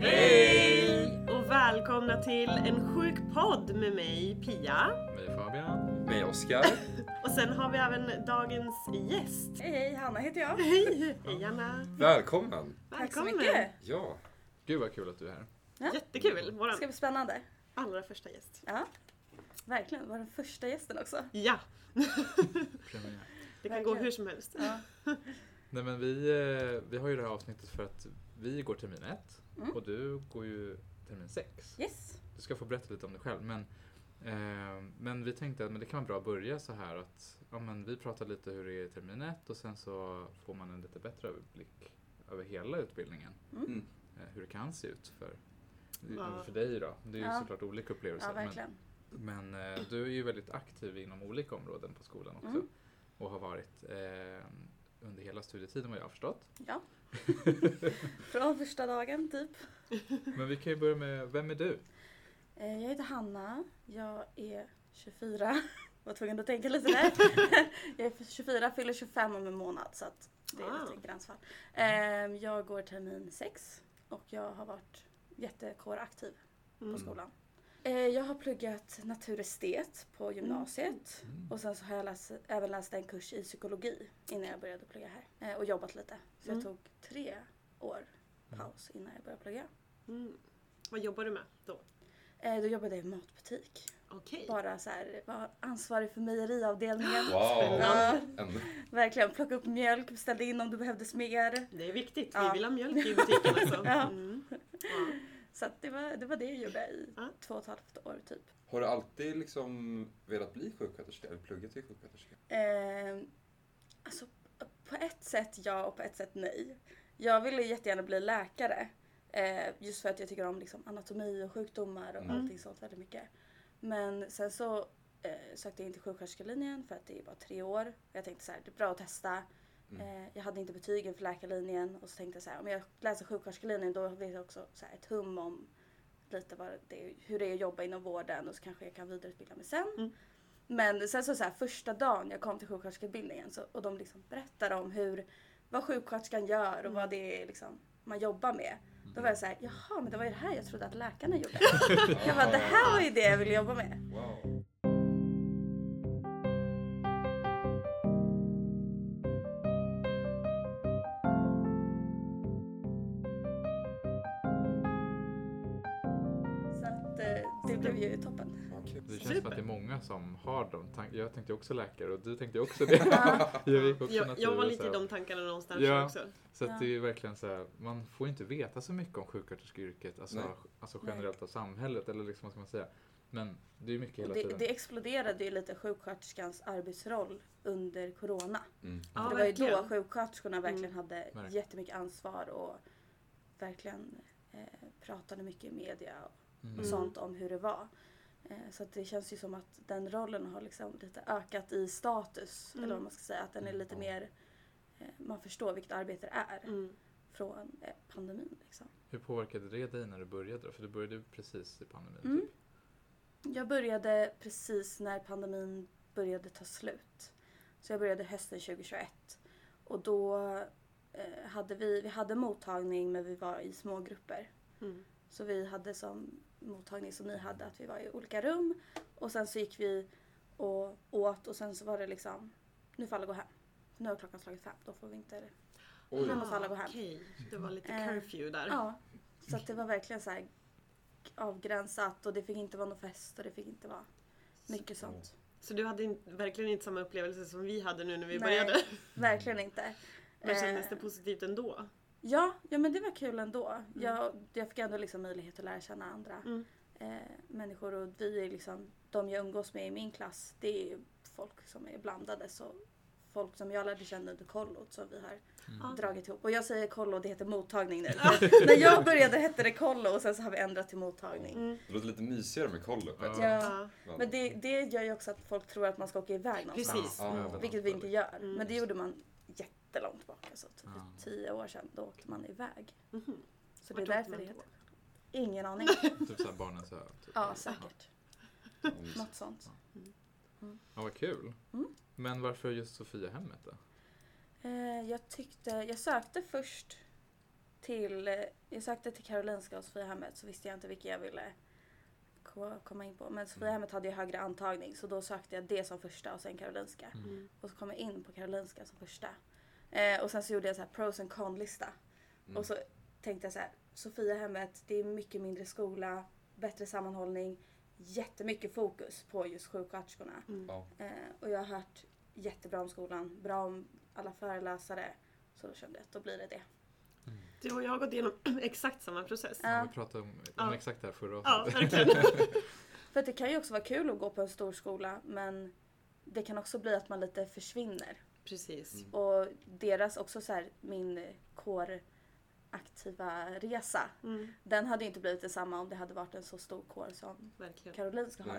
Hej! Och välkomna till en sjuk podd med mig Pia. Mig Fabian. Med Oskar. Och sen har vi även dagens gäst. Hej, hej, Hanna heter jag. Hej! Hej Anna! Välkommen! Tack så Välkommen. mycket. Ja. Gud vad kul att du är här. Ja. Jättekul! Det Vår ska bli spännande. allra första gäst. Ja, verkligen. Var den första gästen också. Ja! Premiär. Det kan gå Verkligen. hur som helst. Ja. Nej men vi, eh, vi har ju det här avsnittet för att vi går termin ett Mm. och du går ju termin sex. Yes. Du ska få berätta lite om dig själv men, eh, men vi tänkte att men det kan vara bra att börja så här att ja, men vi pratar lite hur det är i termin ett och sen så får man en lite bättre överblick över hela utbildningen. Mm. Eh, hur det kan se ut för, Ja. för dig då. Det är ju Ja. såklart olika upplevelser. Ja, men. Men eh, du är ju väldigt aktiv inom olika områden på skolan också. Mm. Och har varit eh, under hela studietiden vad jag har förstått. Ja. Från första dagen, typ. Men vi kan ju börja med, vem är du? Eh, Jag heter Hanna. Jag är 24. Var tvungen att tänka lite där. Jag är 24, fyller 25 om en månad så att det är Wow. lite gränsfall. Eh, Jag går termin 6 och jag har varit jättekåraktiv på Mm. skolan. Eh, Jag har pluggat naturestet på gymnasiet Mm. och sen så har jag läst, även läst en kurs i psykologi innan jag började plugga här. Eh, Och jobbat lite. Så Mm. jag tog tre år paus innan jag började plugga. Mm. Vad jobbar du med då? Eh, Då jobbade jag i matbutik. Okej. Bara så här, var ansvarig för mejeriavdelningen. Wow! Ja, En, verkligen. Plocka upp mjölk, beställde in om det behövdes mer. Det är viktigt. Ja. Vi vill ha mjölk i butiken alltså. Ja. Så att det, var, det var det jag gjorde i Ja. två och ett halvt år typ. har du alltid liksom velat bli sjuksköterska eller pluggat till sjuksköterska? Eh, alltså på ett sätt ja och på ett sätt nej. Jag ville jättegärna bli läkare. Eh, just för att jag tycker om liksom, anatomi och sjukdomar och Mm. allting sånt väldigt mycket. Men sen så eh, sökte jag in till sjuksköterskelinjen för att det är bara tre år. Jag tänkte så här, det är bra att testa. Mm. Eh, jag hade inte betygen för läkarlinjen och så tänkte jag så här, om jag läser sjuksköterskelinjen då vet jag också så här, ett hum om lite vad det, hur det är att jobba inom vården och så kanske jag kan vidareutbilda mig sen. Mm. Men sen så, så här, första dagen jag kom till sjuksköterskeutbildningen så, och de liksom berättade om hur, vad sjuksköterskan gör och vad det är liksom, man jobbar med. Då var jag såhär, jaha men det var ju det här jag trodde att läkarna gjorde. jag bara, det här var ju det jag ville jobba med. Wow. De tankarna. Jag tänkte också läkare och du tänkte också det. jag gick också Jag, jag var lite i de tankarna någonstans Ja. också. Så att Ja. det är verkligen så här, man får inte veta så mycket om sjuksköterskeyrket, alltså, Nej. alltså Nej. generellt av samhället eller liksom vad ska man säga. Men det är mycket hela Det, tiden. det exploderade ju lite sjuksköterskans arbetsroll under corona. Mm. Ja, det var ju verkligen. då sjuksköterskorna verkligen Mm. hade Verkligen. jättemycket ansvar och verkligen eh, pratade mycket i media och Mm. och sånt om hur det var. Eh, Så att det känns ju som att den rollen har liksom lite ökat i status. Mm. Eller vad man ska säga. Att den är lite mer, eh, man förstår vilket arbete det är Mm. från eh, pandemin. Liksom. Hur påverkade det dig när du började då? För du började precis i pandemin Mm. typ. Jag började precis när pandemin började ta slut. Så jag började hösten 2021. Och då hade vi, vi hade mottagning men vi var i små grupper. Mm. Så vi hade som mottagning som ni hade, att vi var i olika rum. Och sen så gick vi och åt och sen så var det liksom, nu får alla gå hem. Nu har klockan slagit fem, då får vi inte... Oj. Nu måste alla gå hem. Okej, det var lite Eh, curfew där. Ja, så att det var verkligen så här avgränsat och det fick inte vara någon fest och det fick inte vara mycket sånt. Så du hade in, verkligen inte samma upplevelse som vi hade nu när vi Nej. började? Verkligen inte. Men kändes Eh, det positivt ändå? Ja, ja men det var kul ändå. Jag, jag fick ändå liksom möjlighet att lära känna andra Mm. eh, människor och vi är liksom, de jag umgås med i min klass, det är folk som är blandade. Så folk som jag lärde känna under kollot som vi har Ja. dragit ihop. Och jag säger kollo, det heter mottagning nu. När jag började hette det kollo och sen så har vi ändrat till mottagning. Mm. Det låter lite mysigare med kollo på ett Ja. sätt. Ja. Men det, det gör ju också att folk tror att man ska åka iväg någonstans. Precis. Ja, Mm. Vilket vi inte gör. Mm. Men det gjorde man jättelångt bak. Alltså typ Ja. tio år sedan. Då åkte man iväg. Mhm. Så Vart det är därför det heter Ingen aning. Typ såhär Barnens ö. Typ. Ja, säkert. Ja. Något sånt. Ja, vad kul. Mm. Men varför just Sofiahemmet då? Eh, jag tyckte, jag sökte först till, eh, jag sökte till Karolinska och Sofiahemmet så visste jag inte vilka jag ville ko- komma in på. Men Sofiahemmet hade ju högre antagning så då sökte jag det som första och sen Karolinska. Mm. Och så kom jag in på Karolinska som första. Eh, och sen så gjorde jag så här pros and con lista. Mm. Och så tänkte jag så här, Sofiahemmet, det är mycket mindre skola, bättre sammanhållning, jättemycket fokus på just sjuksköterskorna. Mm. Ja. Eh, och jag har hört jättebra om skolan, bra om alla föreläsare. Så då kände jag att då blir det det. Du och jag har gått igenom exakt samma process. Ja. Ja, vi pratade om, om Ja. exakt det här förra Ja, avsnittet. verkligen. För att det kan ju också vara kul att gå på en stor skola men det kan också bli att man lite försvinner. Precis. Mm. Och deras också så här, min kåraktiva resa. Mm. Den hade ju inte blivit detsamma om det hade varit en så stor kår som Verkligen. Karolinska har.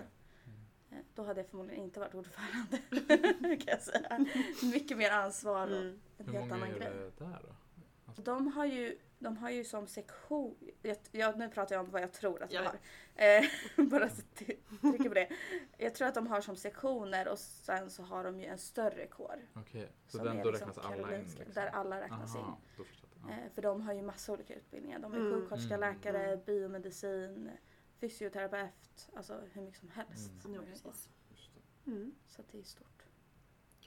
Eh, Då hade jag förmodligen inte varit ordförande. kan jag säga. Mycket mer ansvar och Mm. en Hur helt många annan är grej. det där då? De har ju, de har ju som sektion, jag, jag, nu pratar jag om vad jag tror att de Jag har. Eh, bara så trycker på det. Jag tror att de har som sektioner och sen så har de ju en större kår. Okej, så som den, är då liksom räknas alla in? Karolinska, Liksom. Där alla räknas in. Aha, jag. Ja. Eh, för de har ju massa olika utbildningar. De är Mm. sjuksköterska, Mm. läkare, Mm. biomedicin, fysioterapeut. Alltså hur mycket som helst. Mm. Mm. Så att det är stort.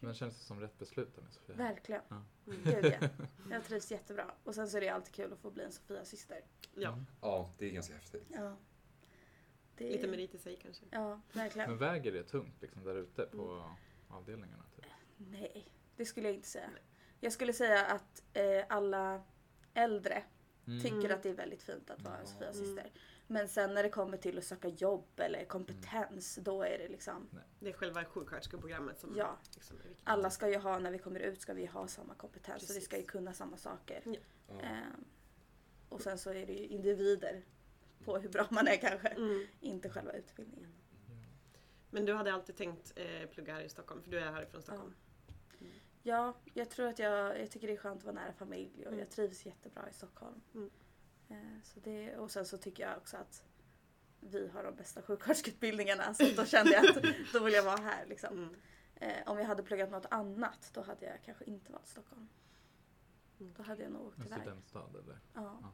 Men känns det som rätt beslut då med Sofia? Verkligen. Ja. Mm. Gud ja. Jag trivs jättebra. Och sen så är det alltid kul att få bli en Sofia-syster. Ja, Mm. Ja, det är ganska häftigt. Ja. Det är, lite merit i sig kanske. Ja, verkligen. Men väger det tungt liksom där ute på Mm. avdelningarna? Typ? Nej, det skulle jag inte säga. Jag skulle säga att eh, alla äldre Mm. tycker Mm. att det är väldigt fint att vara en Ja. Sofia-syster. Men sen när det kommer till att söka jobb eller kompetens, då är det liksom Det är själva sjuksköterskeprogrammet som Ja. liksom är viktigt. alla ska ju ha, när vi kommer ut ska vi ha samma kompetens och vi Precis. ska ju kunna samma saker. Ja. Ja. Ehm, och sen så är det ju individer på hur bra man är kanske, Mm. inte själva utbildningen. Ja. Men du hade alltid tänkt eh, plugga här i Stockholm, för du är härifrån Stockholm. Ja, jag tror att jag, jag tycker det är skönt att vara nära familj och Mm. jag trivs jättebra i Stockholm. Eh, Så det, och sen så tycker jag också att vi har de bästa sjuksköterskeutbildningarna så då kände jag att då vill jag vara här. Liksom. Mm. Eh, om jag hade pluggat något annat då hade jag kanske inte valt Stockholm. Mm. Då hade jag nog åkt En iväg. studentstad eller? Ja. Ja.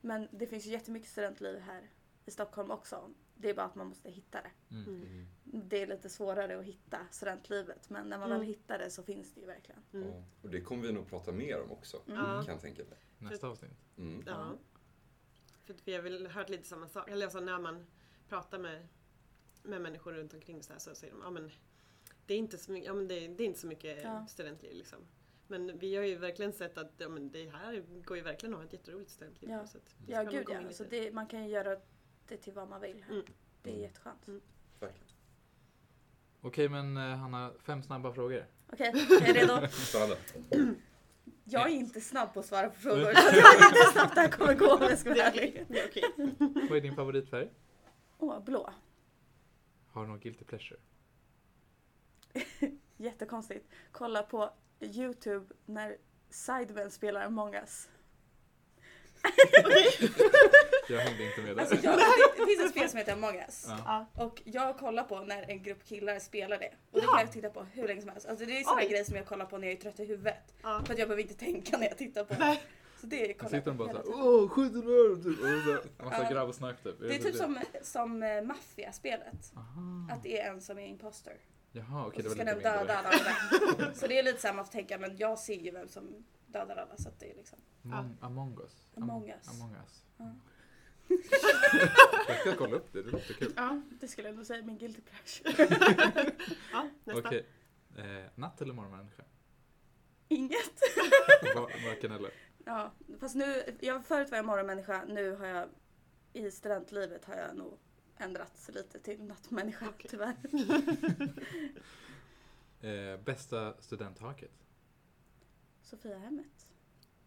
Men det finns ju jättemycket studentliv här i Stockholm också. Det är bara att man måste hitta det. Mm. Mm. Mm. Det är lite svårare att hitta studentlivet men när man Mm. väl hittar det så finns det ju verkligen. Mm. Ja. Och det kommer vi nog prata mer om också, Mm. Kan jag tänka mig. Nästa avsnitt? Mm. Ja. För vi har väl hört lite samma sak. Eller alltså när man pratar med, med människor runt omkring så, här, så säger de ja men det är inte så mycket, ja, men det, det är inte så mycket Ja. studentliv liksom. Men vi har ju verkligen sett att ja, men det här går ju verkligen att ha ett jätteroligt studentliv. Ja. Så att det Ja gud ja. in Så lite. det, man kan ju göra det till vad man vill. Här. Mm. Det är Mm. jätteskönt. Mm. Verkligen. Okej, men eh, Hanna, fem snabba frågor. Okej, är jag redo? Jag är inte snabb på att svara på frågor. Så jag vet inte hur snabbt det här kommer gå om jag ska vara ärlig. Det är okej. Vad är din favoritfärg? Åh, blå. Har du någon guilty pleasure? Jättekonstigt. Kolla på Youtube när Sidemen spelar Among Us. Jag hängde inte med där. Alltså jag, det, det finns ett spel som heter Among Us. Ja. Och jag kollar på när en grupp killar spelar det. Och det kan jag titta på hur länge som helst. Alltså det är såna Oj. grejer som jag kollar på när jag är trött i huvudet. Ja. För att jag behöver inte tänka när jag tittar på. Nej. Så det Jag kollar sitter jag de på bara såhär åh skjut den här! Typ. Och så, en massa Ja. grabbsnack typ. Det är typ som, som eh, maffiaspelet. Att det är en som är imposter. Jaha okej och det så var ska lite den mindre. döda alla andra. Så det är lite samma att tänka men jag ser ju vem som dödar alla så att det är liksom. Among, among us. Am- Among us. Among us. Ja. Jag ska kolla upp det, det låter kul. Ja, det skulle jag nog säga min guilty pleasure. Ja, nästa. Okej. Eh, natt eller morgonmänniska? Inget. Va- Varken eller. Ja, fast nu, jag, förut var jag morgonmänniska, nu har jag i studentlivet har jag nog ändrats lite till nattmänniska Okej. tyvärr. Eh, bästa studenthaket? Sofiahemmet.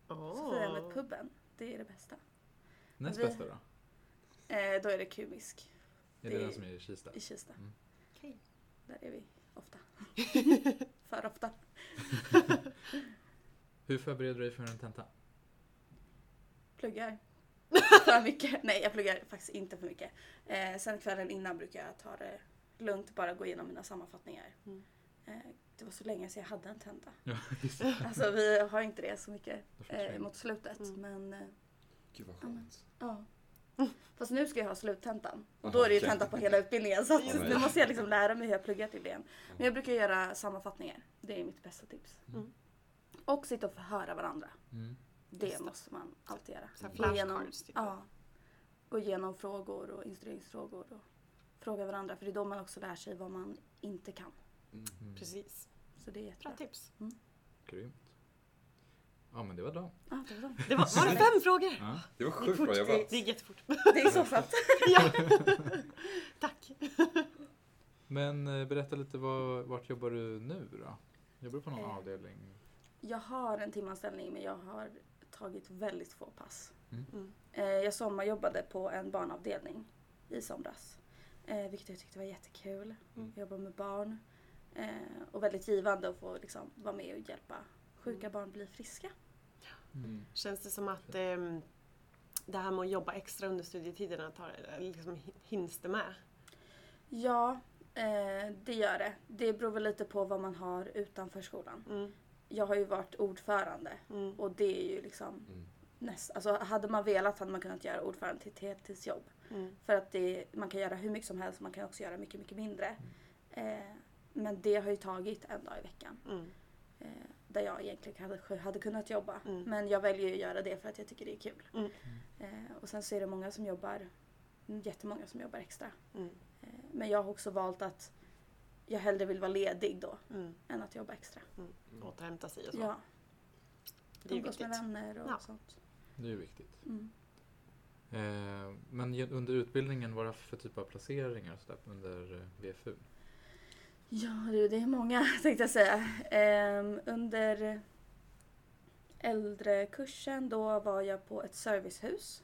Åh. Sofiahemmet puben. Det är det bästa. Näst Vi- bästa då? Eh, då är det kumisk Är Det- det den som är i Kista? i Kista. Mm. Okej. Där är vi ofta. För ofta. Hur förbereder du dig för en tenta? Pluggar. För mycket. Nej, jag pluggar faktiskt inte för mycket. Eh, sen kvällen innan brukar jag ta det lugnt, bara gå igenom mina sammanfattningar. Mm. Eh, det var så länge sedan jag hade en tenta. Ja. Alltså vi har inte det så mycket eh, mot slutet. Mm. Men eh, Gud vad skönt. ja. Fast nu ska jag ha sluttentan. Och då är det ju tenta på hela utbildningen. Så nu måste jag liksom lära mig hur jag pluggar till det. Men jag brukar göra sammanfattningar. Det är mitt bästa tips. Mm. Och sitta och förhöra varandra. Mm. Det Just måste man alltid göra. Så Gå igenom- typ. Ja. Gå igenom frågor och instrueringsfrågor. Och fråga varandra. För det är då man också lär sig vad man inte kan. Mm. Mm. Precis. Så det är Bra jättebra. tips. Grymt. Ja men det var dem. Ja, det var de. Det var, var det fem frågor? Ja. Det var Det sjukt bra Det, jobbat. det gick jättefort. Det är så snabbt. ja. Tack. Men eh, berätta lite, vad, vart jobbar du nu då? Jobbar du på någon Eh. avdelning? Jag har en timanställning men jag har tagit väldigt få pass. Mm. Eh, Jag sommarjobbade på en barnavdelning i somras. Eh, vilket jag tyckte var jättekul. Mm. Jobba med barn. Eh, och väldigt givande att få liksom, vara med och hjälpa sjuka Mm. barn bli friska. Mm. Känns det som att ehm, det här med att jobba extra under studietiderna tar, liksom, hinns det med? Ja, eh, det gör det. Det beror väl lite på vad man har utanför skolan. Mm. Jag har ju varit ordförande Mm. och det är ju liksom Mm. näst, alltså hade man velat hade man kunnat göra ordförande till ett heltidsjobb. Mm. För att det, man kan göra hur mycket som helst, man kan också göra mycket, mycket mindre. Eh, men det har ju tagit en dag i veckan. Mm. Eh, där jag egentligen hade, hade kunnat jobba. Mm. Men jag väljer att göra det för att jag tycker det är kul. Mm. Eh, och sen så är det många som jobbar, jättemånga som jobbar extra. Mm. Eh, men jag har också valt att jag hellre vill vara ledig då Mm. än att jobba extra. Återhämta sig och så. Ja, det är umgås med vänner och Ja. sånt. Det är viktigt. Mm. Eh, men under utbildningen, vad är det för typ av placeringar och så där under VFU? Ja du, det är många tänkte jag säga. Ehm, under äldrekursen då var jag på ett servicehus.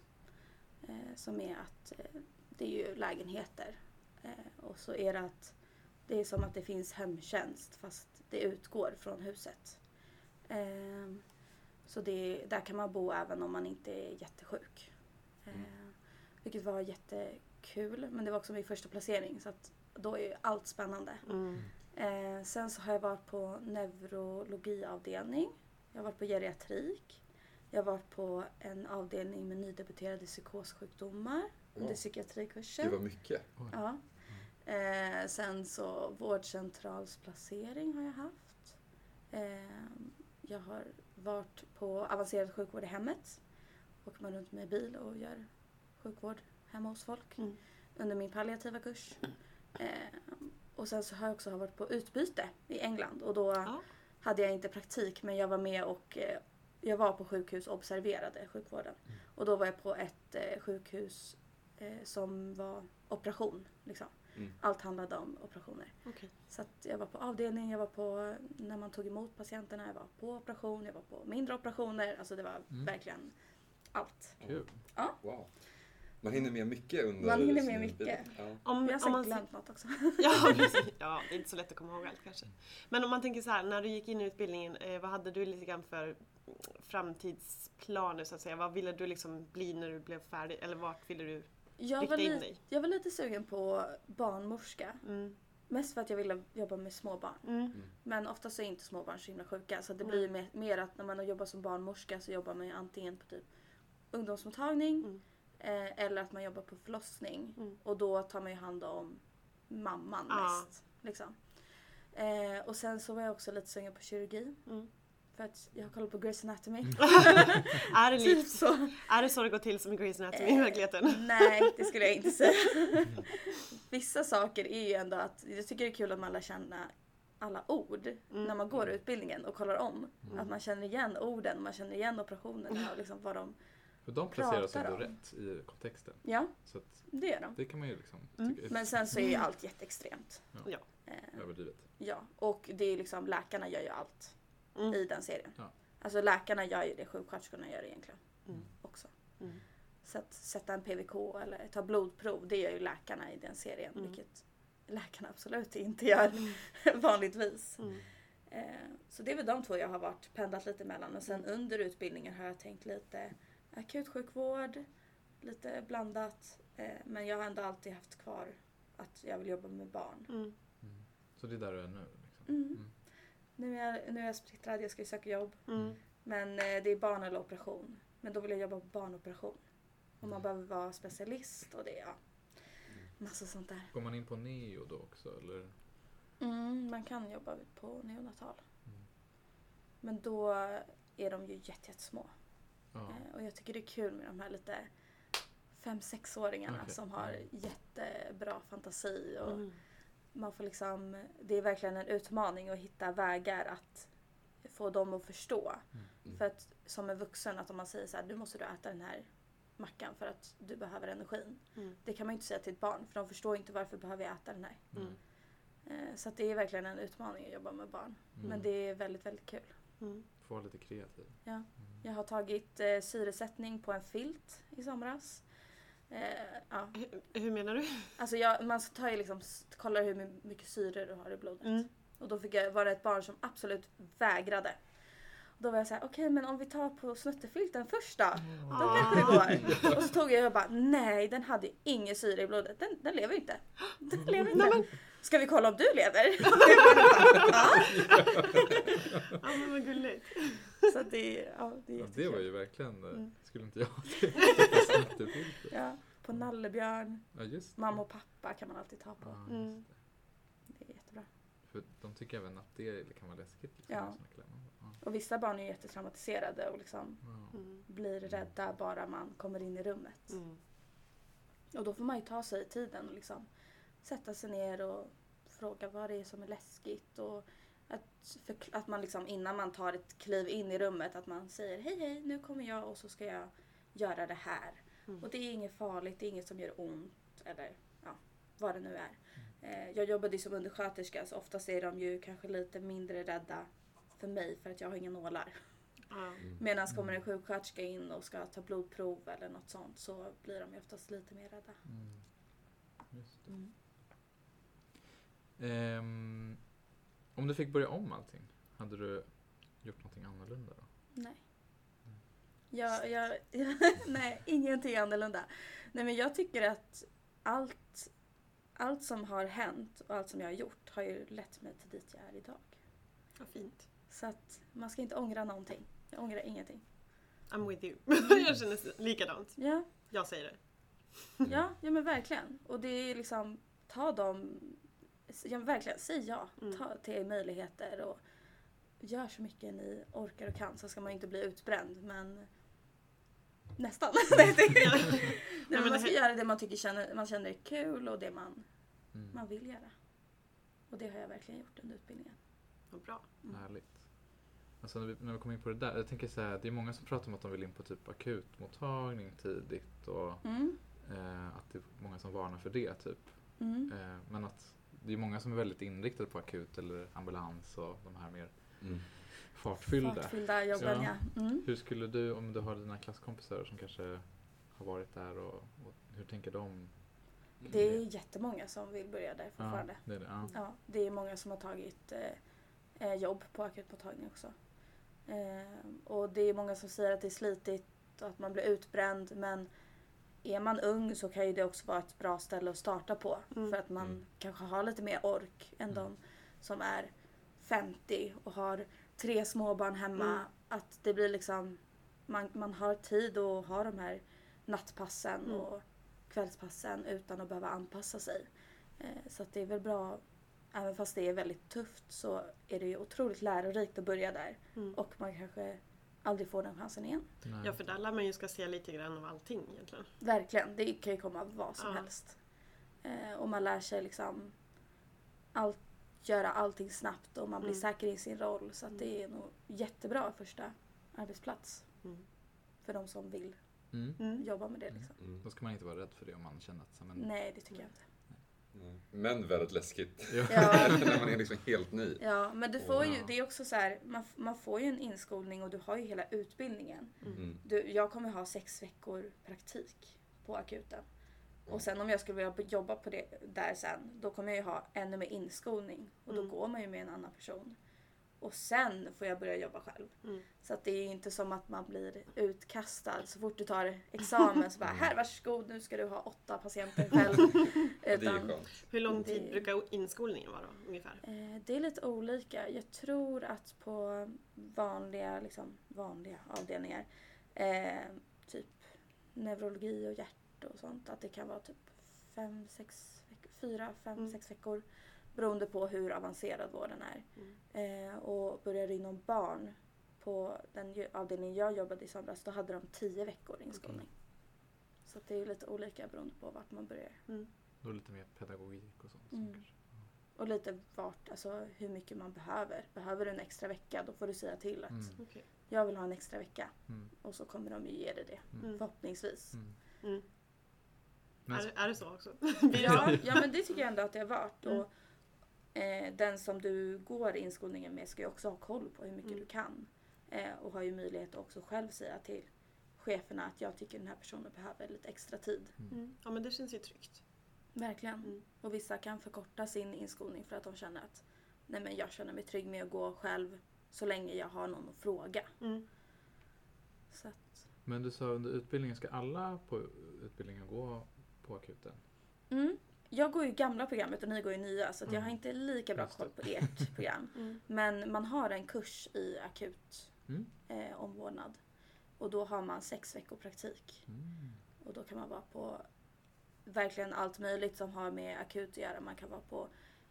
Eh, som är att eh, det är ju lägenheter. Eh, och så är det att det är som att det finns hemtjänst fast det utgår från huset. Ehm, så det, där kan man bo även om man inte är jättesjuk. Eh, vilket var jättekul. Men det var också min första placering så att då är ju allt spännande. Mm. Eh, sen så har jag varit på neurologiavdelning. Jag har varit på geriatrik. Jag har varit på en avdelning med nydebuterade psykossjukdomar under psykiatrikursen. Det var mycket. Ja. Eh, sen så vårdcentralsplacering har jag haft. Eh, jag har varit på avancerad sjukvård i hemmet. Åker man runt med bil och gör sjukvård hemma hos folk Mm. under min palliativa kurs. Eh, och sen så har jag också varit på utbyte i England och då Ja. hade jag inte praktik men jag var med och eh, jag var på sjukhus och observerade sjukvården. Och då var jag på ett eh, sjukhus eh, som var operation. Liksom. Mm. Allt handlade om operationer. Okej. Så att jag var på avdelning, jag var på när man tog emot patienterna, jag var på operation, jag var på mindre operationer. Alltså det var Mm. verkligen allt. Kul. Wow. Man hinner med mycket under Man hinner med mycket. Ja. Om, Jag har säkert man, glömt något också. ja, precis. ja, det är inte så lätt att komma ihåg allt kanske. Men om man tänker så här, när du gick in i utbildningen, eh, vad hade du lite grann för framtidsplaner så att säga? Vad ville du liksom bli när du blev färdig? Eller vart ville du Jag rikta in dig? jag var lite sugen på barnmorska. Mm. Mest för att jag ville jobba med småbarn. Mm. Men oftast är inte småbarn så himla sjuka. Så det Mm. blir mer, mer att när man jobbar som barnmorska så jobbar man ju antingen på typ ungdomsmottagning Mm. Eh, eller att man jobbar på förlossning. Mm. Och då tar man ju hand om mamman Ja. mest. Liksom. Eh, och sen så var jag också lite sugen på kirurgi. Mm. För att jag har kollat på Grey's Anatomy. är, det typ så. är det så det går till som i Grey's Anatomy i Eh, verkligheten? Nej, det skulle jag inte säga. Vissa saker är ju ändå att jag tycker det är kul att man lär känna alla ord Mm. när man går utbildningen och kollar om. Mm. Att man känner igen orden, man känner igen operationerna och liksom vad de... För de placeras Pratar ändå rätt i kontexten. Ja, Så att det gör de. det kan man ju liksom Mm. Men sen så är ju allt jätteextremt. Ja. Eh, överdrivet. ja, och det är liksom läkarna gör ju allt Mm. i den serien. Ja. Alltså läkarna gör ju det sjuksköterskorna gör egentligen Mm. också. Mm. Så att sätta en PVK eller ta blodprov, det gör ju läkarna i den serien. Mm. Vilket läkarna absolut inte gör vanligtvis. Mm. Eh, så det är väl de två jag har varit pendlat lite mellan. Och sen under utbildningen har jag tänkt lite akutsjukvård, lite blandat. Eh, men jag har ändå alltid haft kvar att jag vill jobba med barn. Mm. Mm. Så det är där du är nu? Liksom. Mm. Mm. nu är jag, nu är jag splittrad, jag ska ju söka jobb. Mm. Men eh, det är barn eller operation. Men då vill jag jobba på barnoperation. Och man behöver vara specialist och det är ja, massa sånt där. Går man in på neo då också eller? Mm, man kan jobba på neonatal. Mm. Men då är de ju jätte- jättesmå. Ja. Eh, Och jag tycker det är kul med de här lite 5-6-åringarna Okej. som har Mm. jättebra fantasi. Och Mm. man får liksom, det är verkligen en utmaning att hitta vägar att få dem att förstå. Mm. För att som en vuxen, att om man säger så här, nu måste du äta den här mackan för att du behöver energin. Mm. Det kan man ju inte säga till ett barn för de förstår inte varför behöver jag äta den här. Mm. Eh, Så att det är verkligen en utmaning att jobba med barn. Mm. Men det är väldigt, väldigt kul. Mm. Få vara lite kreativ. Ja. Mm. Jag har tagit eh, syresättning på en filt i somras. Eh, ja. Hur, hur menar du? Alltså jag, man tar ju liksom, kollar hur my- mycket syre du har i blodet. Mm. Och då fick jag, var det ett barn som absolut vägrade. Och då var jag så här, okej men om vi tar på snuttefilten först då. Då Ah. kanske det går. Och så tog jag och bara, nej den hade ju ingen syre i blodet. Den, den lever inte. Den lever inte. Ska vi kolla om du lever? ja. Ja men vad gulligt. Så det, ja, det är Ja, det var ju verkligen, eh, Mm. skulle inte jag. Ja, på nallebjörn. Ja just det. Mamma och pappa kan man alltid ta på. Ja, just Mm. det. Det är jättebra. För de tycker även att det kan vara läskigt. Liksom, Ja. Ja. Och vissa barn är jättetraumatiserade och liksom Ja. Mm. blir rädda bara man kommer in i rummet. Mm. Och då får man ju ta sig tiden och liksom sätta sig ner och fråga vad det är som är läskigt. Och att, förkl- att man liksom innan man tar ett kliv in i rummet att man säger hej hej nu kommer jag och så ska jag göra det här. Mm. Och det är inget farligt, det är inget som gör ont eller ja, vad det nu är. Eh, jag jobbade ju som undersköterska så oftast är de ju kanske lite mindre rädda för mig för att jag har inga nålar. Ja. Medan kommer en sjuksköterska in och ska ta blodprov eller något sånt så blir de ju oftast lite mer rädda. Mm. Mm. Ehm, om du fick börja om allting, hade du gjort någonting annorlunda då? Nej. Jag, jag, nej, ingenting annorlunda. Nej men jag tycker att allt, allt som har hänt och allt som jag har gjort har ju lett mig till dit jag är idag. Vad fint. Så att man ska inte ångra någonting. Jag ångrar ingenting. I'm with you. jag känner likadant. Ja, Jag säger det. ja, ja men verkligen. Och det är liksom, ta dem, ja, verkligen, säg ja. Mm. Ta till möjligheter och gör så mycket ni orkar och kan. Så ska man ju inte bli utbränd men nästan. Nej, det- Ja. Nej, men man ska det- göra det man tycker känner, man känner är kul och det man, Mm. man vill göra. Och det har jag verkligen gjort under utbildningen. Vad bra. Mm. Härligt. Alltså när vi, när vi kommer in på det där, jag tänker så här, det är många som pratar om att de vill in på typ akutmottagning tidigt och Mm. eh, att det är många som varnar för det typ. Mm. Eh, men att det är många som är väldigt inriktade på akut eller ambulans och de här mer Mm. fartfyllda. Fartfyllda jobben Ja. ja. Mm. Hur skulle du, om du har dina klasskompisar som kanske har varit där och, och hur tänker de? Det är jättemånga som vill börja där fortfarande. det är det. Ja. Ja, det är många som har tagit eh, eh, jobb på akutmottagning också. Eh, och det är många som säger att det är slitigt och att man blir utbränd men är man ung så kan ju det också vara ett bra ställe att starta på. Mm. För att man Mm. kanske har lite mer ork än Mm. de som är 50 och har tre småbarn hemma. Mm. Att det blir liksom, man, man har tid att ha de här nattpassen Mm. och kvällspassen utan att behöva anpassa sig. Eh, så att det är väl bra, även fast det är väldigt tufft så är det ju otroligt lärorikt att börja där. Mm. Och man kanske aldrig får den chansen igen. Nej. Ja för där lär man ju ska se lite grann av allting egentligen. Verkligen, det kan ju komma vad som Ja. helst. Eh, och man lär sig liksom allt, göra allting snabbt och man blir Mm. säker i sin roll. Så att det är nog jättebra första arbetsplats Mm. för de som vill Mm. Mm. jobba med det. Mm. Liksom. Mm. Då ska man inte vara rädd för det om man känner att så, men, Nej, det tycker jag inte. Men väldigt läskigt. Ja. När man är liksom helt ny. Ja, men du får ju, det är också så här, man, man får ju en inskolning och du har ju hela utbildningen. Mm. Du, jag kommer ha sex veckor praktik på akuten. Och sen om jag skulle vilja jobba på det där sen, då kommer jag ju ha ännu mer inskolning. Och då Mm. går man ju med en annan person. Och sen får jag börja jobba själv. Mm. Så att det är inte som att man blir utkastad så fort du tar examen så bara här varsågod nu ska du ha åtta patienter själv. Ja, det är Utan. Hur lång tid Det- brukar inskolningen vara då, ungefär? eh, det är lite olika. Jag tror att på vanliga, liksom, vanliga avdelningar, eh, typ neurologi och hjärt och sånt, att det kan vara typ fem, sex, fyra, fem, Mm. sex veckor. Beroende på hur avancerad vården är. Mm. Eh, och börjar det inom barn på den avdelning jag jobbade i somras, då hade de tio veckor inskolning. Så att det är lite olika beroende på vart man börjar. Då är det lite mer pedagogik och sånt. Mm. Och lite vart, alltså hur mycket man behöver. Behöver du en extra vecka, då får du säga till att Mm. Jag vill ha en extra vecka. Mm. Och så kommer de ju ge dig det. Mm. Förhoppningsvis. Mm. Mm. Men Är, är det så också? Ja, så? ja men det tycker jag ändå att det har varit. Mm. Och, eh, den som du går inskolningen med ska ju också ha koll på hur mycket Mm. du kan. Eh, och har ju möjlighet att också själv säga till cheferna att jag tycker den här personen behöver lite extra tid. Mm. Ja men det känns ju tryggt. Verkligen. Mm. Och vissa kan förkorta sin inskolning för att de känner att nej men jag känner mig trygg med att gå själv så länge jag har någon att fråga. Mm. Så att, Men du sa under utbildningen, ska alla på utbildningen gå på akuten? mm. Jag går ju gamla programmet och ni går ju nya så att jag Mm. har inte lika bra koll på ert program. Mm. Men man har en kurs i akut Mm. eh, omvårdnad. Och då har man sex veckor praktik. Mm. Och då kan man vara på verkligen allt möjligt som har med akut att göra. Man kan vara på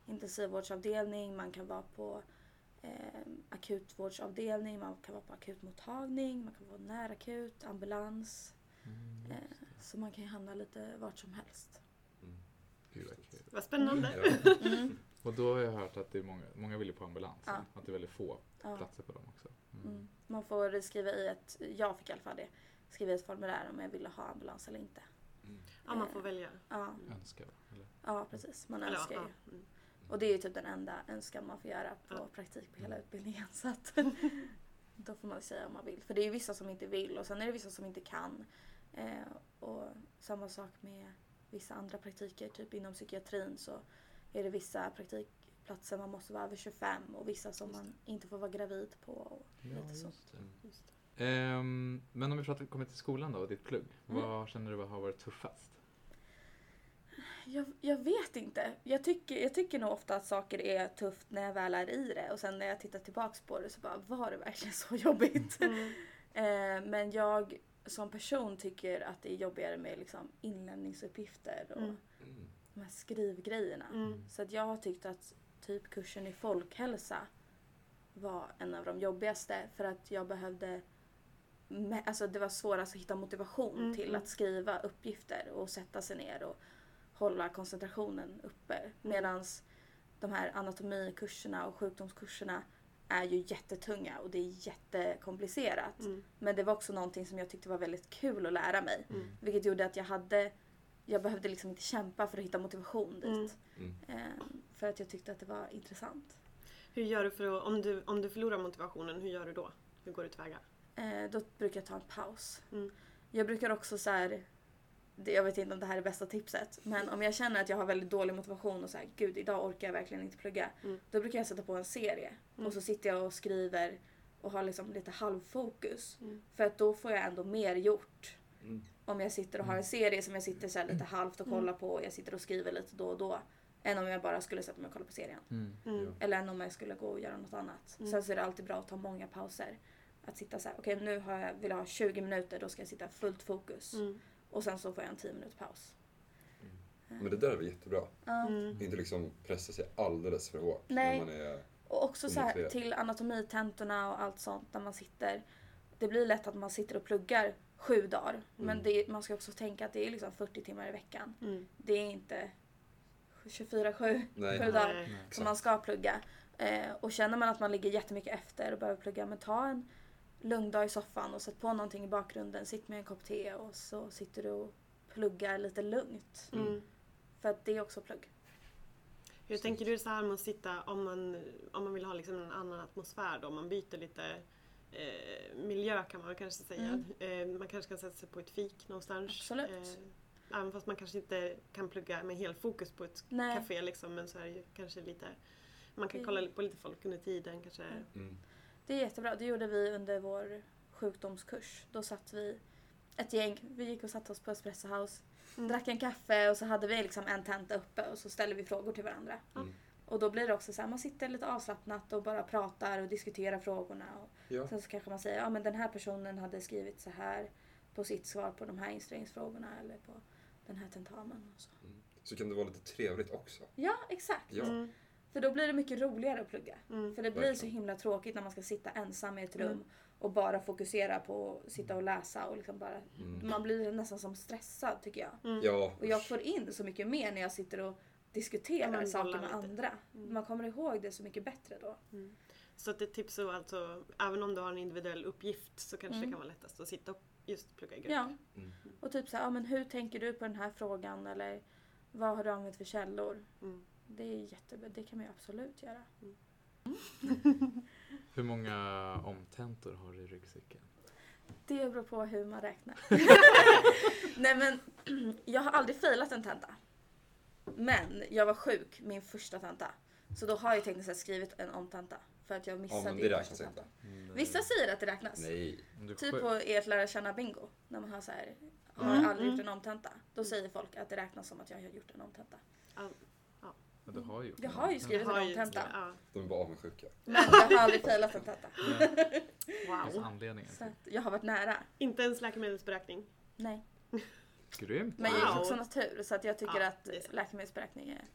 intensivvårdsavdelning, man kan vara på eh, akutvårdsavdelning, man kan vara på akutmottagning, man kan vara närakut, ambulans. Mm. Eh, så man kan ju hamna lite vart som helst. Gud vad kul. Vad spännande. Ja. Mm. Och då har jag hört att det är många, många vill ju på ambulans. Ja. Att det är väldigt få Ja. platser på dem också. Mm. Mm. Man får skriva i ett, jag fick i alla fall det, skriva i ett formulär om jag ville ha ambulans eller inte. Mm. Ja man får välja. Ja, Önskar va? Eller? ja precis. Man Eller, önskar ja, ju. mm. Och det är ju typ den enda önskan man får göra på Ja. praktik på hela utbildningen. Så att då får man säga om man vill. För det är ju vissa som inte vill och sen är det vissa som inte kan. Eh, och samma sak med vissa andra praktiker, typ inom psykiatrin så är det vissa praktikplatser man måste vara över 25 och vissa som man inte får vara gravid på. Och Ja, lite så. just det. Mm. Just det. Ehm, men om vi pratar, kommer till skolan då och ditt plugg. Mm. Vad känner du har varit tuffast? Jag, jag vet inte. Jag tycker, jag tycker nog ofta att saker är tufft när jag väl är i det och sen när jag tittar tillbaks på det så bara var det verkligen så jobbigt? Mm. Eh, men jag som person tycker att det är jobbigare med liksom inlämningsuppgifter och Mm. De här skrivgrejerna. Mm. Så att jag har tyckt att typ kursen i folkhälsa var en av de jobbigaste för att jag behövde Alltså det var svårast att hitta motivation Mm, till mm. att skriva uppgifter och sätta sig ner och hålla koncentrationen uppe. Medan de här anatomikurserna och sjukdomskurserna är ju jättetunga och det är jättekomplicerat. Mm. Men det var också någonting som jag tyckte var väldigt kul att lära mig. Mm. Vilket gjorde att jag hade jag behövde liksom inte kämpa för att hitta motivation dit. Mm. Eh, för att jag tyckte att det var intressant. Hur gör du för att, om du, om du förlorar motivationen, hur gör du då? Hur går du tillväga? Eh, då brukar jag ta en paus. Mm. Jag brukar också så här, jag vet inte om det här är bästa tipset, men om jag känner att jag har väldigt dålig motivation och så här, gud idag orkar jag verkligen inte plugga. Mm. Då brukar jag sätta på en serie Mm. och så sitter jag och skriver och har liksom lite halvfokus. Mm. För att då får jag ändå mer gjort. Mm. Om jag sitter och har en serie som jag sitter så här lite halvt och kollar på och jag sitter och skriver lite då och då. Än om jag bara skulle sätta mig och kolla på serien. Mm. Mm. Eller än om jag skulle gå och göra något annat. Mm. Sen så är det alltid bra att ta många pauser. Att sitta så här, okej nu har jag, vill jag ha 20 minuter, då ska jag sitta fullt fokus. Mm. Och sen så får jag en 10 minuters paus. Men det där är väl jättebra. Mm. Inte liksom pressa sig alldeles för hårt. Nej. När man är... Och också så här, till anatomitäntorna och allt sånt när man sitter. Det blir lätt att man sitter och pluggar sju dagar. Men Mm. det, man ska också tänka att det är liksom 40 timmar i veckan. Mm. Det är inte 24-7 Nej. sju dagar. Nej. som man ska plugga. Eh, och känner man att man ligger jättemycket efter och behöver plugga, men ta en lugn dag i soffan och sätt på någonting i bakgrunden. Sitt med en kopp te och så sitter du och pluggar lite lugnt. Mm. För att det är också plugg. Hur tänker du så här med att sitta om man, om man vill ha liksom en annan atmosfär då? Man byter lite eh, miljö kan man kanske säga. Eh, man kanske kan sätta sig på ett fik någonstans. Absolut. Eh, även fast man kanske inte kan plugga med helt fokus på ett Nej. café liksom, men så är det ju kanske lite Man kan kolla på lite folk under tiden kanske. Mm. Det är jättebra. Det gjorde vi under vår sjukdomskurs. Då satt vi ett gäng. Vi gick och satte oss på Espresso House. Mm. Drack en kaffe och så hade vi liksom en tenta uppe och så ställde vi frågor till varandra. Mm. Och då blir det också så här, man sitter lite avslappnat och bara pratar och diskuterar frågorna. Och Ja. sen så kanske man säger, ja men den här personen hade skrivit så här på sitt svar på de här inställningsfrågorna eller på den här tentamen. Och så. Så kan det vara lite trevligt också. Ja, exakt. Ja. Mm. För då blir det mycket roligare att plugga. Mm. För det blir Verkligen. så himla tråkigt när man ska sitta ensam i ett rum Mm. och bara fokusera på att sitta och läsa och liksom bara... Mm. Man blir nästan som stressad tycker jag. Mm. Ja, Och jag får in så mycket mer när jag sitter och diskuterar saker med lite. andra. Mm. Man kommer ihåg det så mycket bättre då. Så att ett tips är alltså, även om du har en individuell uppgift så kanske Mm. det kan vara lättast att sitta och just plugga i grupp. Ja. Mm. Och typ så här, ja, men hur tänker du på den här frågan? Eller vad har du använt för källor? Mm. Det är jättebra. Det kan man ju absolut göra. Hur många omtentor har du i ryggsäcken? Det beror på hur man räknar. Nej men, jag har aldrig failat en tenta. Men jag var sjuk min första tenta. Så då har jag tekniskt sett skrivit en omtenta. För att jag ja missade men ju det räknas inte. tentan. Vissa säger att det räknas. Nej. Typ på ert lära känna bingo. När man har så här, har Mm, aldrig mm. gjort en omtenta. Då säger folk att det räknas som att jag har gjort en omtenta. Ja, du har gjort Jag har ju skrivit en ju- omtenta. Ja. De är bara avundsjuka. Men jag har aldrig failat en tenta. Ja, det Wow. anledningar Så att jag har varit nära. Inte ens läkemedelsberäkning. Nej. Grymt! Men jag gick också natur så att jag tycker Ja, att det läkemedelsberäkning är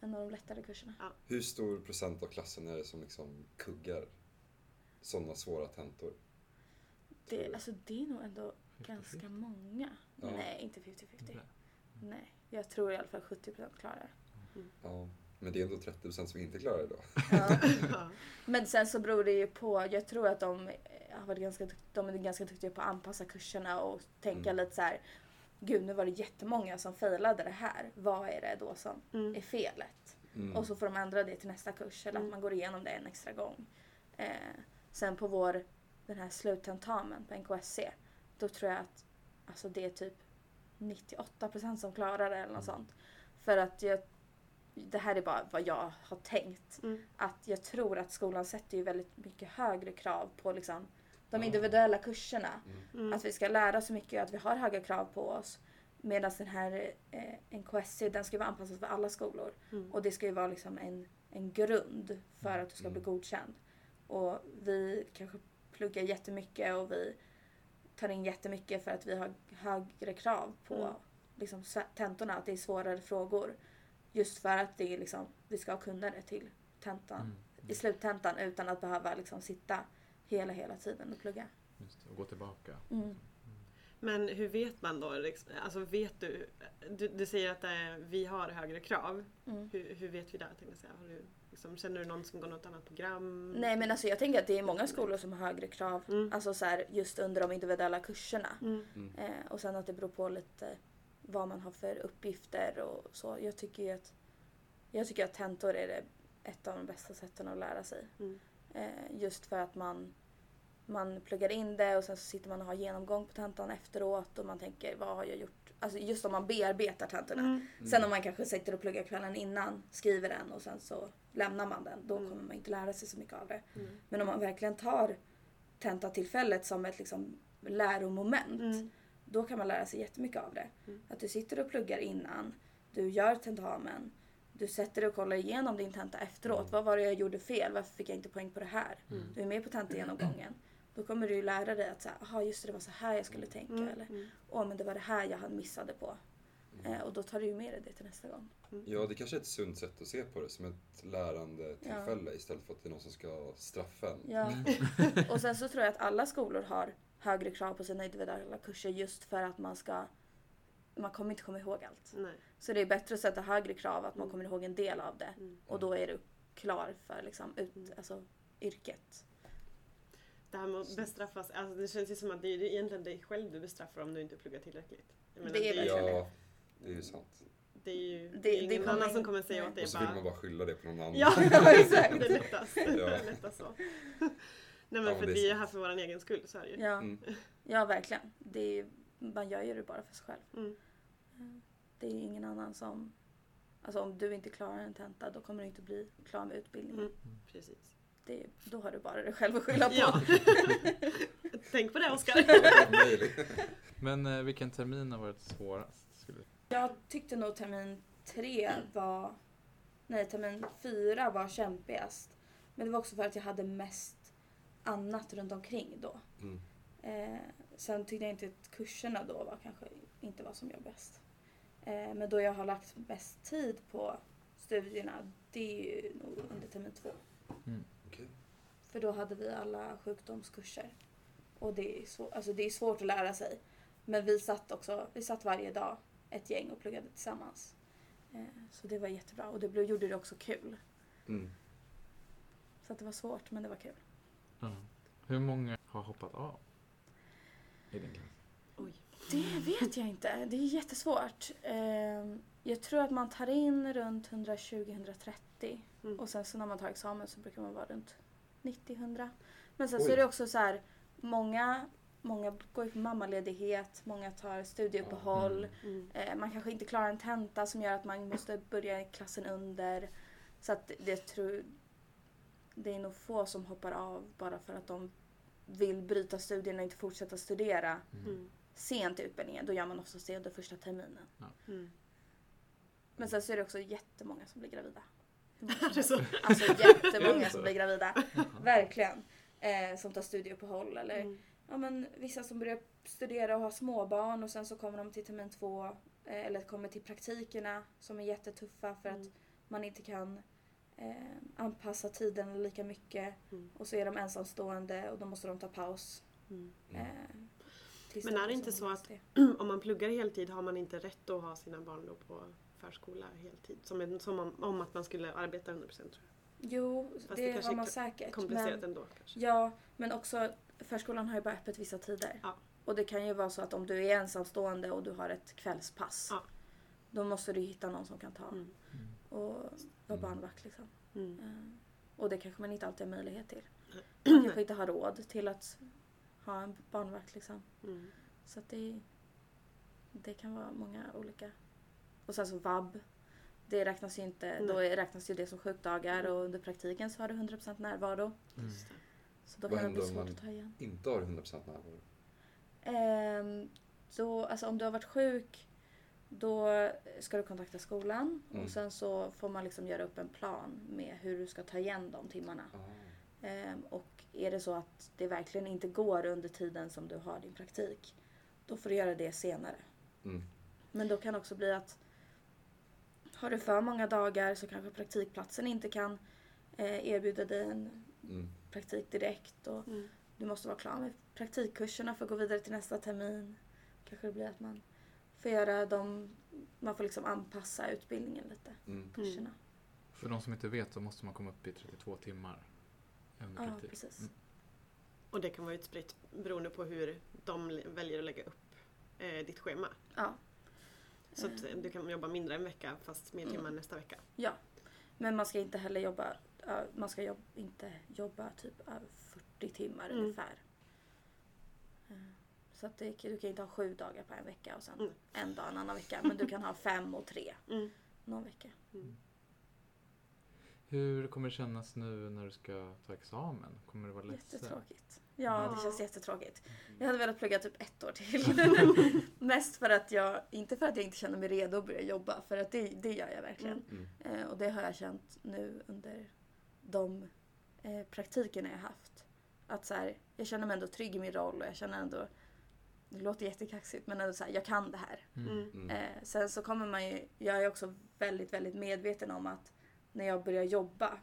en av de lättare kurserna. Hur stor procent av klassen är det som liksom kuggar sådana svåra tentor? Det, alltså, det är nog ändå 50-50. ganska många. Ja. Nej, inte 50-50. Nej. Nej, jag tror i alla fall 70% klarar. Ja. Men det är ändå 30% som inte klarar det då. Ja. Ja. Men sen så beror det ju på, jag tror att de, har varit ganska, de är ganska duktiga på att anpassa kurserna och tänka Mm. lite så här. Gud nu var det jättemånga som failade det här. Vad är det då som Mm. är felet? Mm. Och så får de ändra det till nästa kurs eller Mm. att man går igenom det en extra gång. Eh, sen på vår, den här sluttentamen på NKSC, då tror jag att alltså det är typ 98% som klarar det eller något Mm. sånt. För att jag, det här är bara vad jag har tänkt. Mm. Att jag tror att skolan sätter ju väldigt mycket högre krav på liksom de individuella kurserna. Mm. Mm. Att vi ska lära så mycket, att vi har höga krav på oss. Medan den här eh, NKSC, den ska vara anpassad för alla skolor. Mm. Och det ska ju vara liksom en, en grund för att du ska bli Mm. godkänd. Och vi kanske pluggar jättemycket och vi tar in jättemycket för att vi har högre krav på Mm. liksom, tentorna, att det är svårare frågor. Just för att det är liksom, vi ska kunna det till tentan, Mm. i sluttentan utan att behöva liksom, sitta hela, hela tiden och plugga. Just det, och gå tillbaka. Mm. Men hur vet man då? liksom- Alltså vet du, du, du säger att eh, vi har högre krav. Mm. Hur, hur vet vi det? tänkte jag säga? Har du, liksom, känner du någon som går något annat program? Nej men alltså jag tänker att det är många skolor som har högre krav. Mm. Alltså så här, just under de individuella kurserna. Mm. Eh, och sen att det beror på lite vad man har för uppgifter och så. Jag tycker ju att, jag tycker att tentor är det ett av de bästa sätten att lära sig. Mm. Eh, just för att man, man pluggar in det och sen så sitter man och har genomgång på tentan efteråt och man tänker vad har jag gjort? Alltså just om man bearbetar tentorna. Mm. Sen om man kanske sitter och pluggar kvällen innan, skriver den och sen så lämnar man den. Då Mm. kommer man inte lära sig så mycket av det. Mm. Men om man verkligen tar tentatillfället som ett liksom läromoment. Mm. Då kan man lära sig jättemycket av det. Mm. Att du sitter och pluggar innan, du gör tentamen, du sätter dig och kollar igenom din tenta efteråt. Mm. Vad var det jag gjorde fel? Varför fick jag inte poäng på det här? Mm. Du är med på tentagenomgången. Då kommer du ju lära dig att säga, aha just det, det var så här jag skulle tänka. Mm. Eller, Mm. åh men det var det här jag hade missade på. Mm. Eh, och då tar du ju med dig det till nästa gång. Ja, det kanske är ett sunt sätt att se på det, som ett lärande tillfälle istället för att det är någon som ska straffa en. Ja. och sen så tror jag att alla skolor har högre krav på sina individuella kurser just för att man ska man kommer inte komma ihåg allt. Nej. Så det är bättre att sätta högre krav att man Mm. kommer ihåg en del av det. Mm. Och då är du klar för liksom, ut, Mm. alltså, yrket. Det här med att bestraffas, alltså det känns ju som att det är egentligen dig själv du bestraffar om du inte pluggar tillräckligt. Jag menar, Det är det, Ja, det är ju sant. det är ju Det- det, är ingen annan som kommer säga åt dig Och så bara... vill man bara skylla det på någon annan. Ja, Ja, exakt. det är lättast. Ja. Det är lättast så. Nej men men för det är vi är här för vår egen skull, så är det ju. Ja, Mm. ja verkligen. Det är, man gör ju det bara för sig själv. Mm. Det är ingen annan som Alltså om du inte klarar en tenta då kommer du inte bli klar med utbildningen. Mm. Precis. Det, då har du bara dig själv att skylla på. Ja. Tänk på det Oskar. Men eh, vilken termin har varit svårast? Skulle... Jag tyckte nog termin tre var... Nej, termin fyra var kämpigast. Men det var också för att jag hade mest annat runt omkring då. Mm. Eh, sen tyckte jag inte att kurserna då var kanske inte var som jobbigast. Eh, men då jag har lagt mest tid på studierna, det är ju nog under termin två. Okej. För då hade vi alla sjukdomskurser. Och det är, svår, alltså det är svårt att lära sig. Men vi satt också, vi satt varje dag ett gäng och pluggade tillsammans. Eh, så det var jättebra och det blev, gjorde det också kul. Mm. Så att det var svårt men det var kul. Ja. Hur många har hoppat av? I din klass? Oj. Det vet jag inte. Det är jättesvårt. Eh, jag tror att man tar in runt 120-130 Mm. och sen så när man tar examen så brukar man vara runt 90-100. Men sen så Oj. är det också så här, många, många går på mammaledighet, många tar studieuppehåll. Mm. Mm. Eh, man kanske inte klarar en tenta som gör att man måste börja i klassen under. Så att det tror det är nog få som hoppar av bara för att de vill bryta studierna och inte fortsätta studera Mm. sent i utbildningen. Då gör man oftast det under första terminen. Mm. Men sen så är det också jättemånga som blir gravida. Alltså jättemånga som blir gravida. Verkligen. Eh, som tar studieuppehåll eller Mm. ja, men vissa som börjar studera och har småbarn och sen så kommer de till termin två eh, eller kommer till praktikerna som är jättetuffa för att Mm. man inte kan eh, anpassa tiden lika mycket Mm. och så är de ensamstående och då måste de ta paus. Mm. Eh, tills Men är det liksom inte så att-. Om man pluggar heltid har man inte rätt att ha sina barn då på förskola heltid? Som, en, som om, om att man skulle arbeta 100% tror jag. Jo, Fast det det har är man säkert. Komplicerat Men, ändå kanske. ja, men också förskolan har ju bara öppet vissa tider. Ja. Och det kan ju vara så att om du är ensamstående och du har ett kvällspass. Ja. Då måste du hitta någon som kan ta Mm. och vara Mm. barnvakt liksom. Mm. Eh, Och det kanske man inte alltid har möjlighet till. Man kanske inte har råd till att ha en barnvakt liksom. Mm. Så att det, det kan vara många olika. Och sen så vab. Det räknas ju inte, då Nej. är- räknas ju det som sjukdagar och under praktiken så har du 100% närvaro. Mm. Så då Vad kan det bli svårt att ta igen. Inte har 100% närvaro. Ehm, då, alltså om du har varit sjuk då ska du kontakta skolan Mm. och sen så får man liksom göra upp en plan med hur du ska ta igen de timmarna. Ah. Ehm, och är det så att det verkligen inte går under tiden som du har din praktik, då får du göra det senare. Mm. Men då kan det också bli att har du för många dagar så kanske praktikplatsen inte kan eh, erbjuda dig en Mm. praktik direkt och Mm. du måste vara klar med praktikkurserna för att gå vidare till nästa termin. Kanske det blir att man får göra dem, man får liksom anpassa utbildningen lite, Mm. kurserna. För de som inte vet så måste man komma upp i 32 timmar. under Ja, precis. Mm. Och det kan vara utspritt beroende på hur de väljer att lägga upp eh, ditt schema. Ja. Så att eh, du kan jobba mindre en vecka fast mer Mm. timmar nästa vecka. Ja. Men man ska inte heller jobba, man ska jobb, inte jobba typ över 40 timmar Mm. ungefär. Så att det, du kan inte ha sju dagar på en vecka och sen Mm. en dag en annan vecka. Men du kan ha fem och tre Mm. någon vecka. Hur kommer det kännas nu när du ska ta examen? Kommer det vara ledsen? Jättetråkigt. Ja, det känns jättetråkigt. Jag hade velat plugga typ ett år till. Mest för att jag, inte för att jag inte känner mig redo att börja jobba, för att det, det gör jag verkligen. Mm. Eh, och det har jag känt nu under de eh, praktikerna jag haft. Att så här, jag känner mig ändå trygg i min roll och jag känner ändå, det låter jättekaxigt men ändå så här, jag kan det här. Mm. Mm. Mm. Eh, sen så kommer man ju, jag är också väldigt, väldigt medveten om att när jag börjar jobba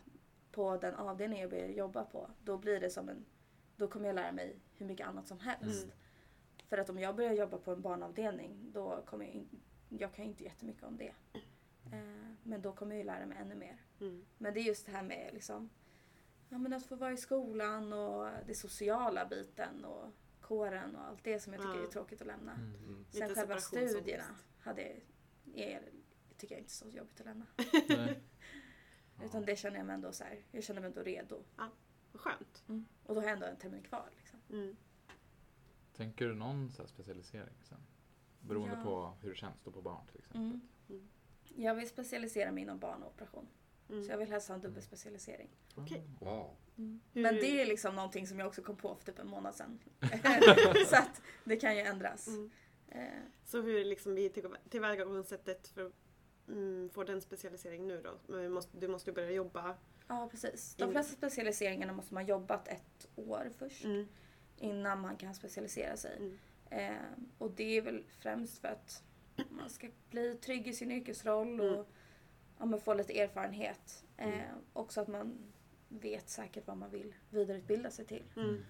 på den avdelning jag börjar jobba på, då blir det som en, då kommer jag lära mig hur mycket annat som helst. Mm. För att om jag börjar jobba på en barnavdelning, då kommer jag, in, jag kan ju inte jättemycket om det. Eh, men då kommer jag ju lära mig ännu mer. Mm. Men det är just det här med liksom, ja, men att få vara i skolan och det sociala biten och kåren och allt det som jag tycker Ja. är tråkigt att lämna. Mm. Mm. Sen Lite själva studierna hade, är, tycker jag inte är så jobbigt att lämna. Nej. Utan det känner jag mig ändå så här, jag känner mig ändå redo. Vad skönt. Och då har jag ändå en termin kvar. Liksom. Mm. Tänker du någon så här specialisering sen? Beroende Ja. på hur det känns då på barn till exempel. Mm. Mm. Jag vill specialisera mig inom barnoperation. Mm. Så jag vill helst ha en dubbelspecialisering. Okej. Wow. Hur- Men det är liksom någonting som jag också kom på för typ en månad sedan. så att det kan ju ändras. Mm. Eh, Så hur liksom vi till- tillvägagångssättet för att mm, få den specialisering nu då? Men måste, du måste ju börja jobba. ja precis. De flesta specialiseringarna måste man jobbat ett år först. Mm. Innan man kan specialisera sig. Mm. Eh, och det är väl främst för att man ska bli trygg i sin yrkesroll och Mm. Ja, men få lite erfarenhet. Eh, Mm. Också att man vet säkert vad man vill vidareutbilda sig till. Mm.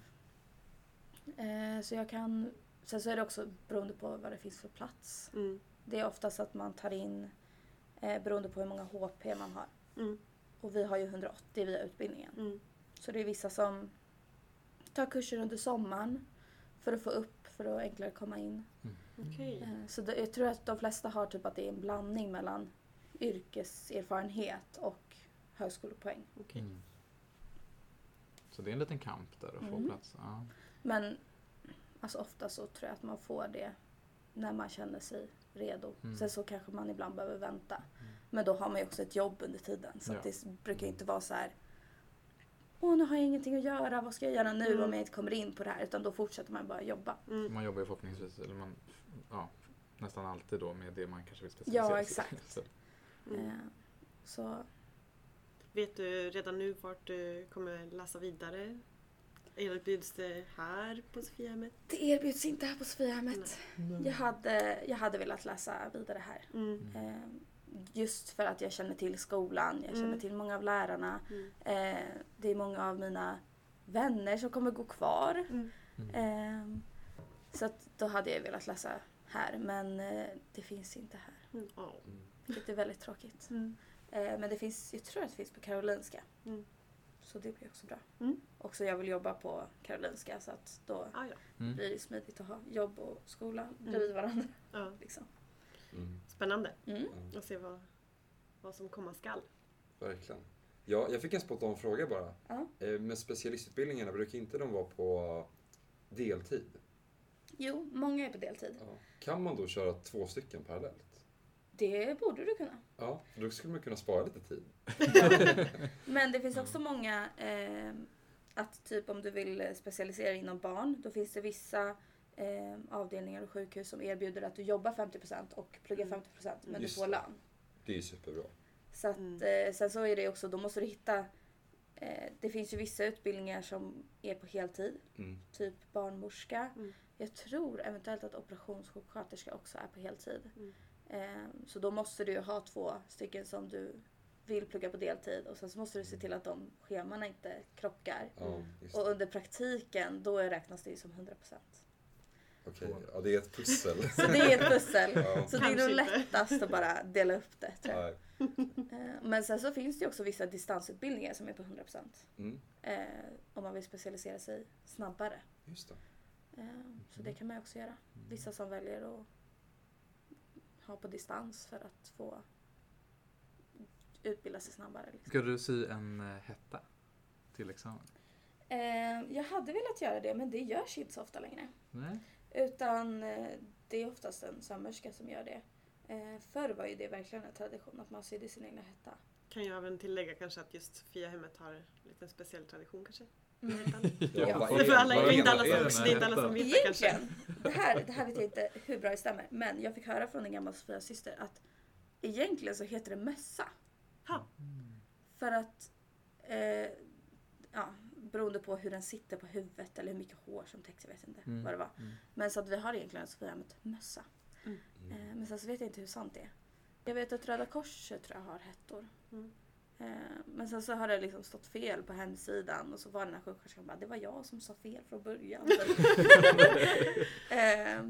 Eh, så jag kan... Sen så är det också beroende på vad det finns för plats. Mm. Det är oftast att man tar in eh, beroende på hur många HP man har. Mm. Och vi har ju 180 via utbildningen. Mm. Så det är vissa som tar kurser under sommaren för att få upp, för att enklare komma in. Okej. Eh, Så det, jag tror att de flesta har typ att det är en blandning mellan yrkeserfarenhet och högskolepoäng. Okej. Mm. Så det är en liten kamp där att få Mm. plats. Ja. Men alltså ofta så tror jag att man får det när man känner sig redo. Mm. Sen så kanske man ibland behöver vänta. Men då har man ju också ett jobb under tiden. Så Ja. att det brukar ju inte vara så här. Åh, nu har jag ingenting att göra. Vad ska jag göra nu Mm. om jag inte kommer in på det här? Utan då fortsätter man bara jobba. Mm. Man jobbar ju förhoppningsvis, eller man, ja, nästan alltid då med det man kanske vill specialisera Ja, sig i. exakt. Så, Mm. Eh, Så Vet du redan nu vart du kommer läsa vidare? Erbjuds det här på Sofiahemmet? det erbjuds inte här på Sofiahemmet. Jag hade, jag hade velat läsa vidare här. Mm. Eh, Just för att jag känner till skolan, jag känner Mm. till många av lärarna. Mm. Eh, det är många av mina vänner som kommer gå kvar. Mm. Eh, så att då hade jag velat läsa här men eh, det finns inte här. Mm. Vilket är väldigt tråkigt. Mm. Eh, men det finns, jag tror att det finns på Karolinska. Mm. Så det blir också bra. Mm. Också jag vill jobba på Karolinska så att då Ah, ja. Mm. blir det smidigt att ha jobb och skola bredvid varandra. Ja. Liksom. Mm. Spännande Mm. Att se vad, vad som komma skall. verkligen. Ja, jag fick en spontan fråga bara. Ja. Eh, Med specialistutbildningarna, brukar inte de vara på deltid? Jo, många är på deltid. Ja. Kan man då köra två stycken parallellt? Det borde du kunna. Ja, då skulle man kunna spara lite tid. Men det finns också många eh, att typ om du vill specialisera inom barn då finns det vissa eh, avdelningar och sjukhus som erbjuder att du jobbar 50% och pluggar Mm. 50% men Just du får det. lön. Det är superbra. Så att, Mm. eh, sen så är det också, då måste du hitta eh, det finns ju vissa utbildningar som är på heltid, Mm. typ barnmorska. Mm. Jag tror eventuellt att operationssjuksköterska också är på heltid. Mm. Eh, så då måste du ju ha två stycken som du vill plugga på deltid och sen så måste du se till att de schemana inte krockar. Ja, Och under praktiken då räknas det ju som 100%. Okej, ja det är ett pussel. Så det är ett pussel. Ja. Så det är nog lättast att bara dela upp det tror jag. Ja, Eh, Men sen så finns det ju också vissa distansutbildningar som är på 100%. Mm, Eh, om man vill specialisera sig snabbare. just det. Så det kan man ju också göra. Vissa som väljer att ha på distans för att få utbilda sig snabbare. Liksom. Ska du sy en eh, hetta till examen? Eh, jag hade velat göra det men det görs inte så ofta längre. Nej? Utan eh, det är oftast en sömmerska som gör det. Eh, förr var ju det verkligen en tradition att man sydde sin egna hetta. Kan jag även tillägga kanske att just Sofiahemmet har en liten speciell tradition kanske? Mm. Ja, för alla, inte alla som, det är inte alla som vet det kanske. Egentligen, det här, det här vet jag inte hur bra det stämmer, men jag fick höra från en gammal Sofia syster att egentligen så heter det mössa. Ha. För att, eh, ja, beroende på hur den sitter på huvudet eller hur mycket hår som täcks, jag vet inte Mm. vad det var. Mm. Men så att vi har egentligen en Sofia med mössa. Mm. Eh, men sen så vet jag inte hur sant det är. Jag vet att Röda Korset tror jag har hettor. Mm. Eh, men sen så har det liksom stått fel på hemsidan och så var den här sjuksköterskan bara, det var jag som sa fel från början. eh,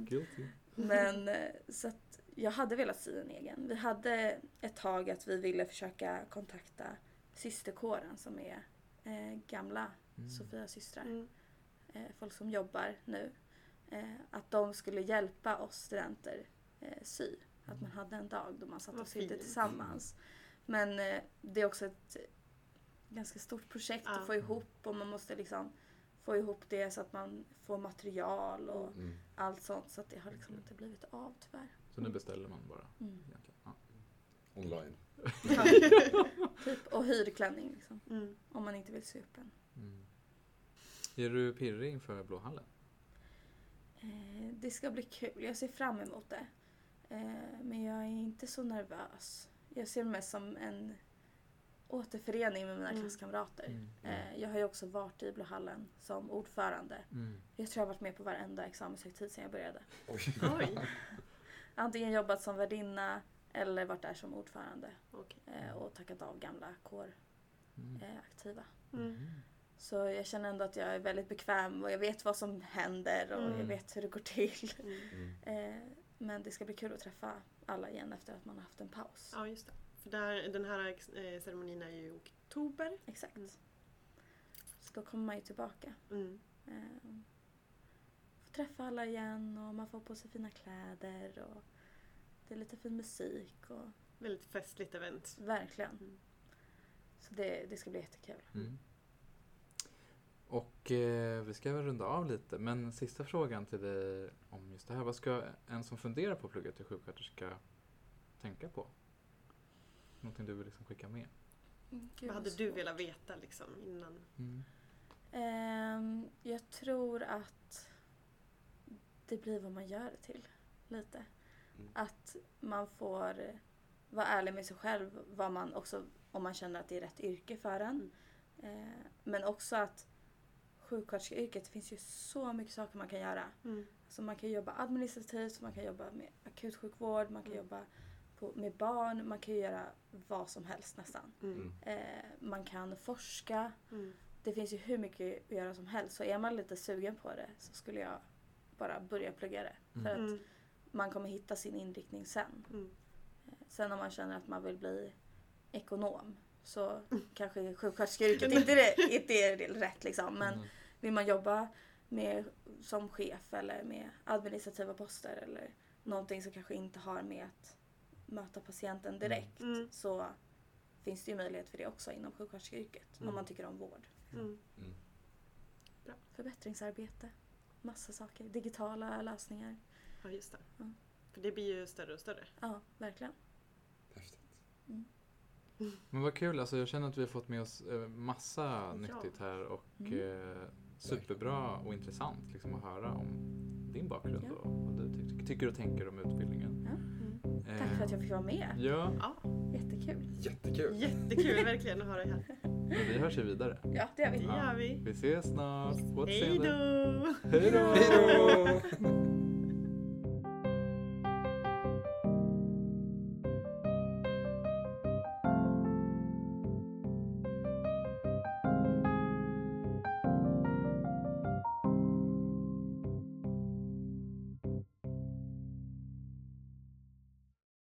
men eh, så att jag hade velat sy en egen. Vi hade ett tag att vi ville försöka kontakta systerkåren som är eh, gamla Mm. Sofias systrar. Mm. Eh, folk som jobbar nu. Eh, att de skulle hjälpa oss studenter eh, sy. Att man hade en dag då man satt och sydde tillsammans. Men eh, det är också ett ganska stort projekt Ja. att få ihop och man måste liksom få ihop det så att man får material och Mm. allt sånt. Så att det har liksom inte blivit av tyvärr. Så nu beställer man bara Mm. Ja. online. Typ, och hyrklänning liksom. mm. Om man inte vill se upp en. Mm. Är du pirrig inför Blåhallen? Eh, det ska bli kul. Jag ser fram emot det. Eh, men jag är inte så nervös. Jag ser det mest som en återförening med mina Mm. klasskamrater. Mm. Eh, jag har ju också varit i Blåhallen som ordförande. Mm. Jag tror jag har varit med på varenda examenshögtid sedan jag började. Oj. Oj. Antingen jobbat som värdinna eller varit där som ordförande Okej. eh, och tackat av gamla Mm. kåraktiva. Mm. Så jag känner ändå att jag är väldigt bekväm och jag vet vad som händer och Mm. jag vet hur det går till. Mm. Mm. Eh, men det ska bli kul att träffa alla igen efter att man har haft en paus. Ja, just det. För där, den här eh, ceremonin är ju i oktober. Exakt. Mm. Så då kommer man ju tillbaka. Mm. Eh, får träffa alla igen och man får på sig fina kläder och det är lite fin musik och Väldigt festligt event. verkligen. Mm. Så det, det ska bli jättekul. Mm. Och eh, vi ska väl runda av lite, men sista frågan till dig om just det här. Vad ska en som funderar på att plugga till sjuksköterska tänka på? Någonting du vill liksom skicka med? Mm, Gud, Vad hade du velat veta liksom innan? Mm. Ehm, jag tror att det blir vad man gör det till. Lite. Mm. Att man får vara ärlig med sig själv. Vad man också, om man känner att det är rätt yrke för en. Eh, men också att sjuksköterskeyrket, finns ju så mycket saker man kan göra. Mm. Så man kan jobba administrativt, man kan jobba med akutsjukvård, man kan Mm. jobba på, med barn, man kan ju göra vad som helst nästan. Mm. Eh, man kan forska. Mm. Det finns ju hur mycket att göra som helst. Så är man lite sugen på det så skulle jag bara börja plugga det. För att Mm. man kommer hitta sin inriktning sen. Mm. Eh, Sen om man känner att man vill bli ekonom så kanske sjuksköterskeyrket inte är, det- inte är rätt liksom. Men Mm. Vill man jobba med, som chef eller med administrativa poster eller någonting som kanske inte har med att möta patienten direkt Mm. så finns det ju möjlighet för det också inom sjuksköterskeyrket Mm. om man tycker om vård. Mm. Mm. Förbättringsarbete, massa saker, digitala lösningar. Ja, just det. Mm. För det blir ju större och större. Ja, verkligen. Häftigt. Men vad kul, alltså jag känner att vi har fått med oss eh, massa nyttigt här och Mm. eh, superbra och intressant liksom att höra om din bakgrund Ja. och vad du ty- tycker och tänker om utbildningen. Ja. Mm. Tack för att jag fick vara med. Ja, Ja, Jättekul. Jättekul. jättekul verkligen att ha dig här. men vi hörs ju vidare. Ja, det gör Det vi. gör vi. Vi ses snart. Hej då! Hej då!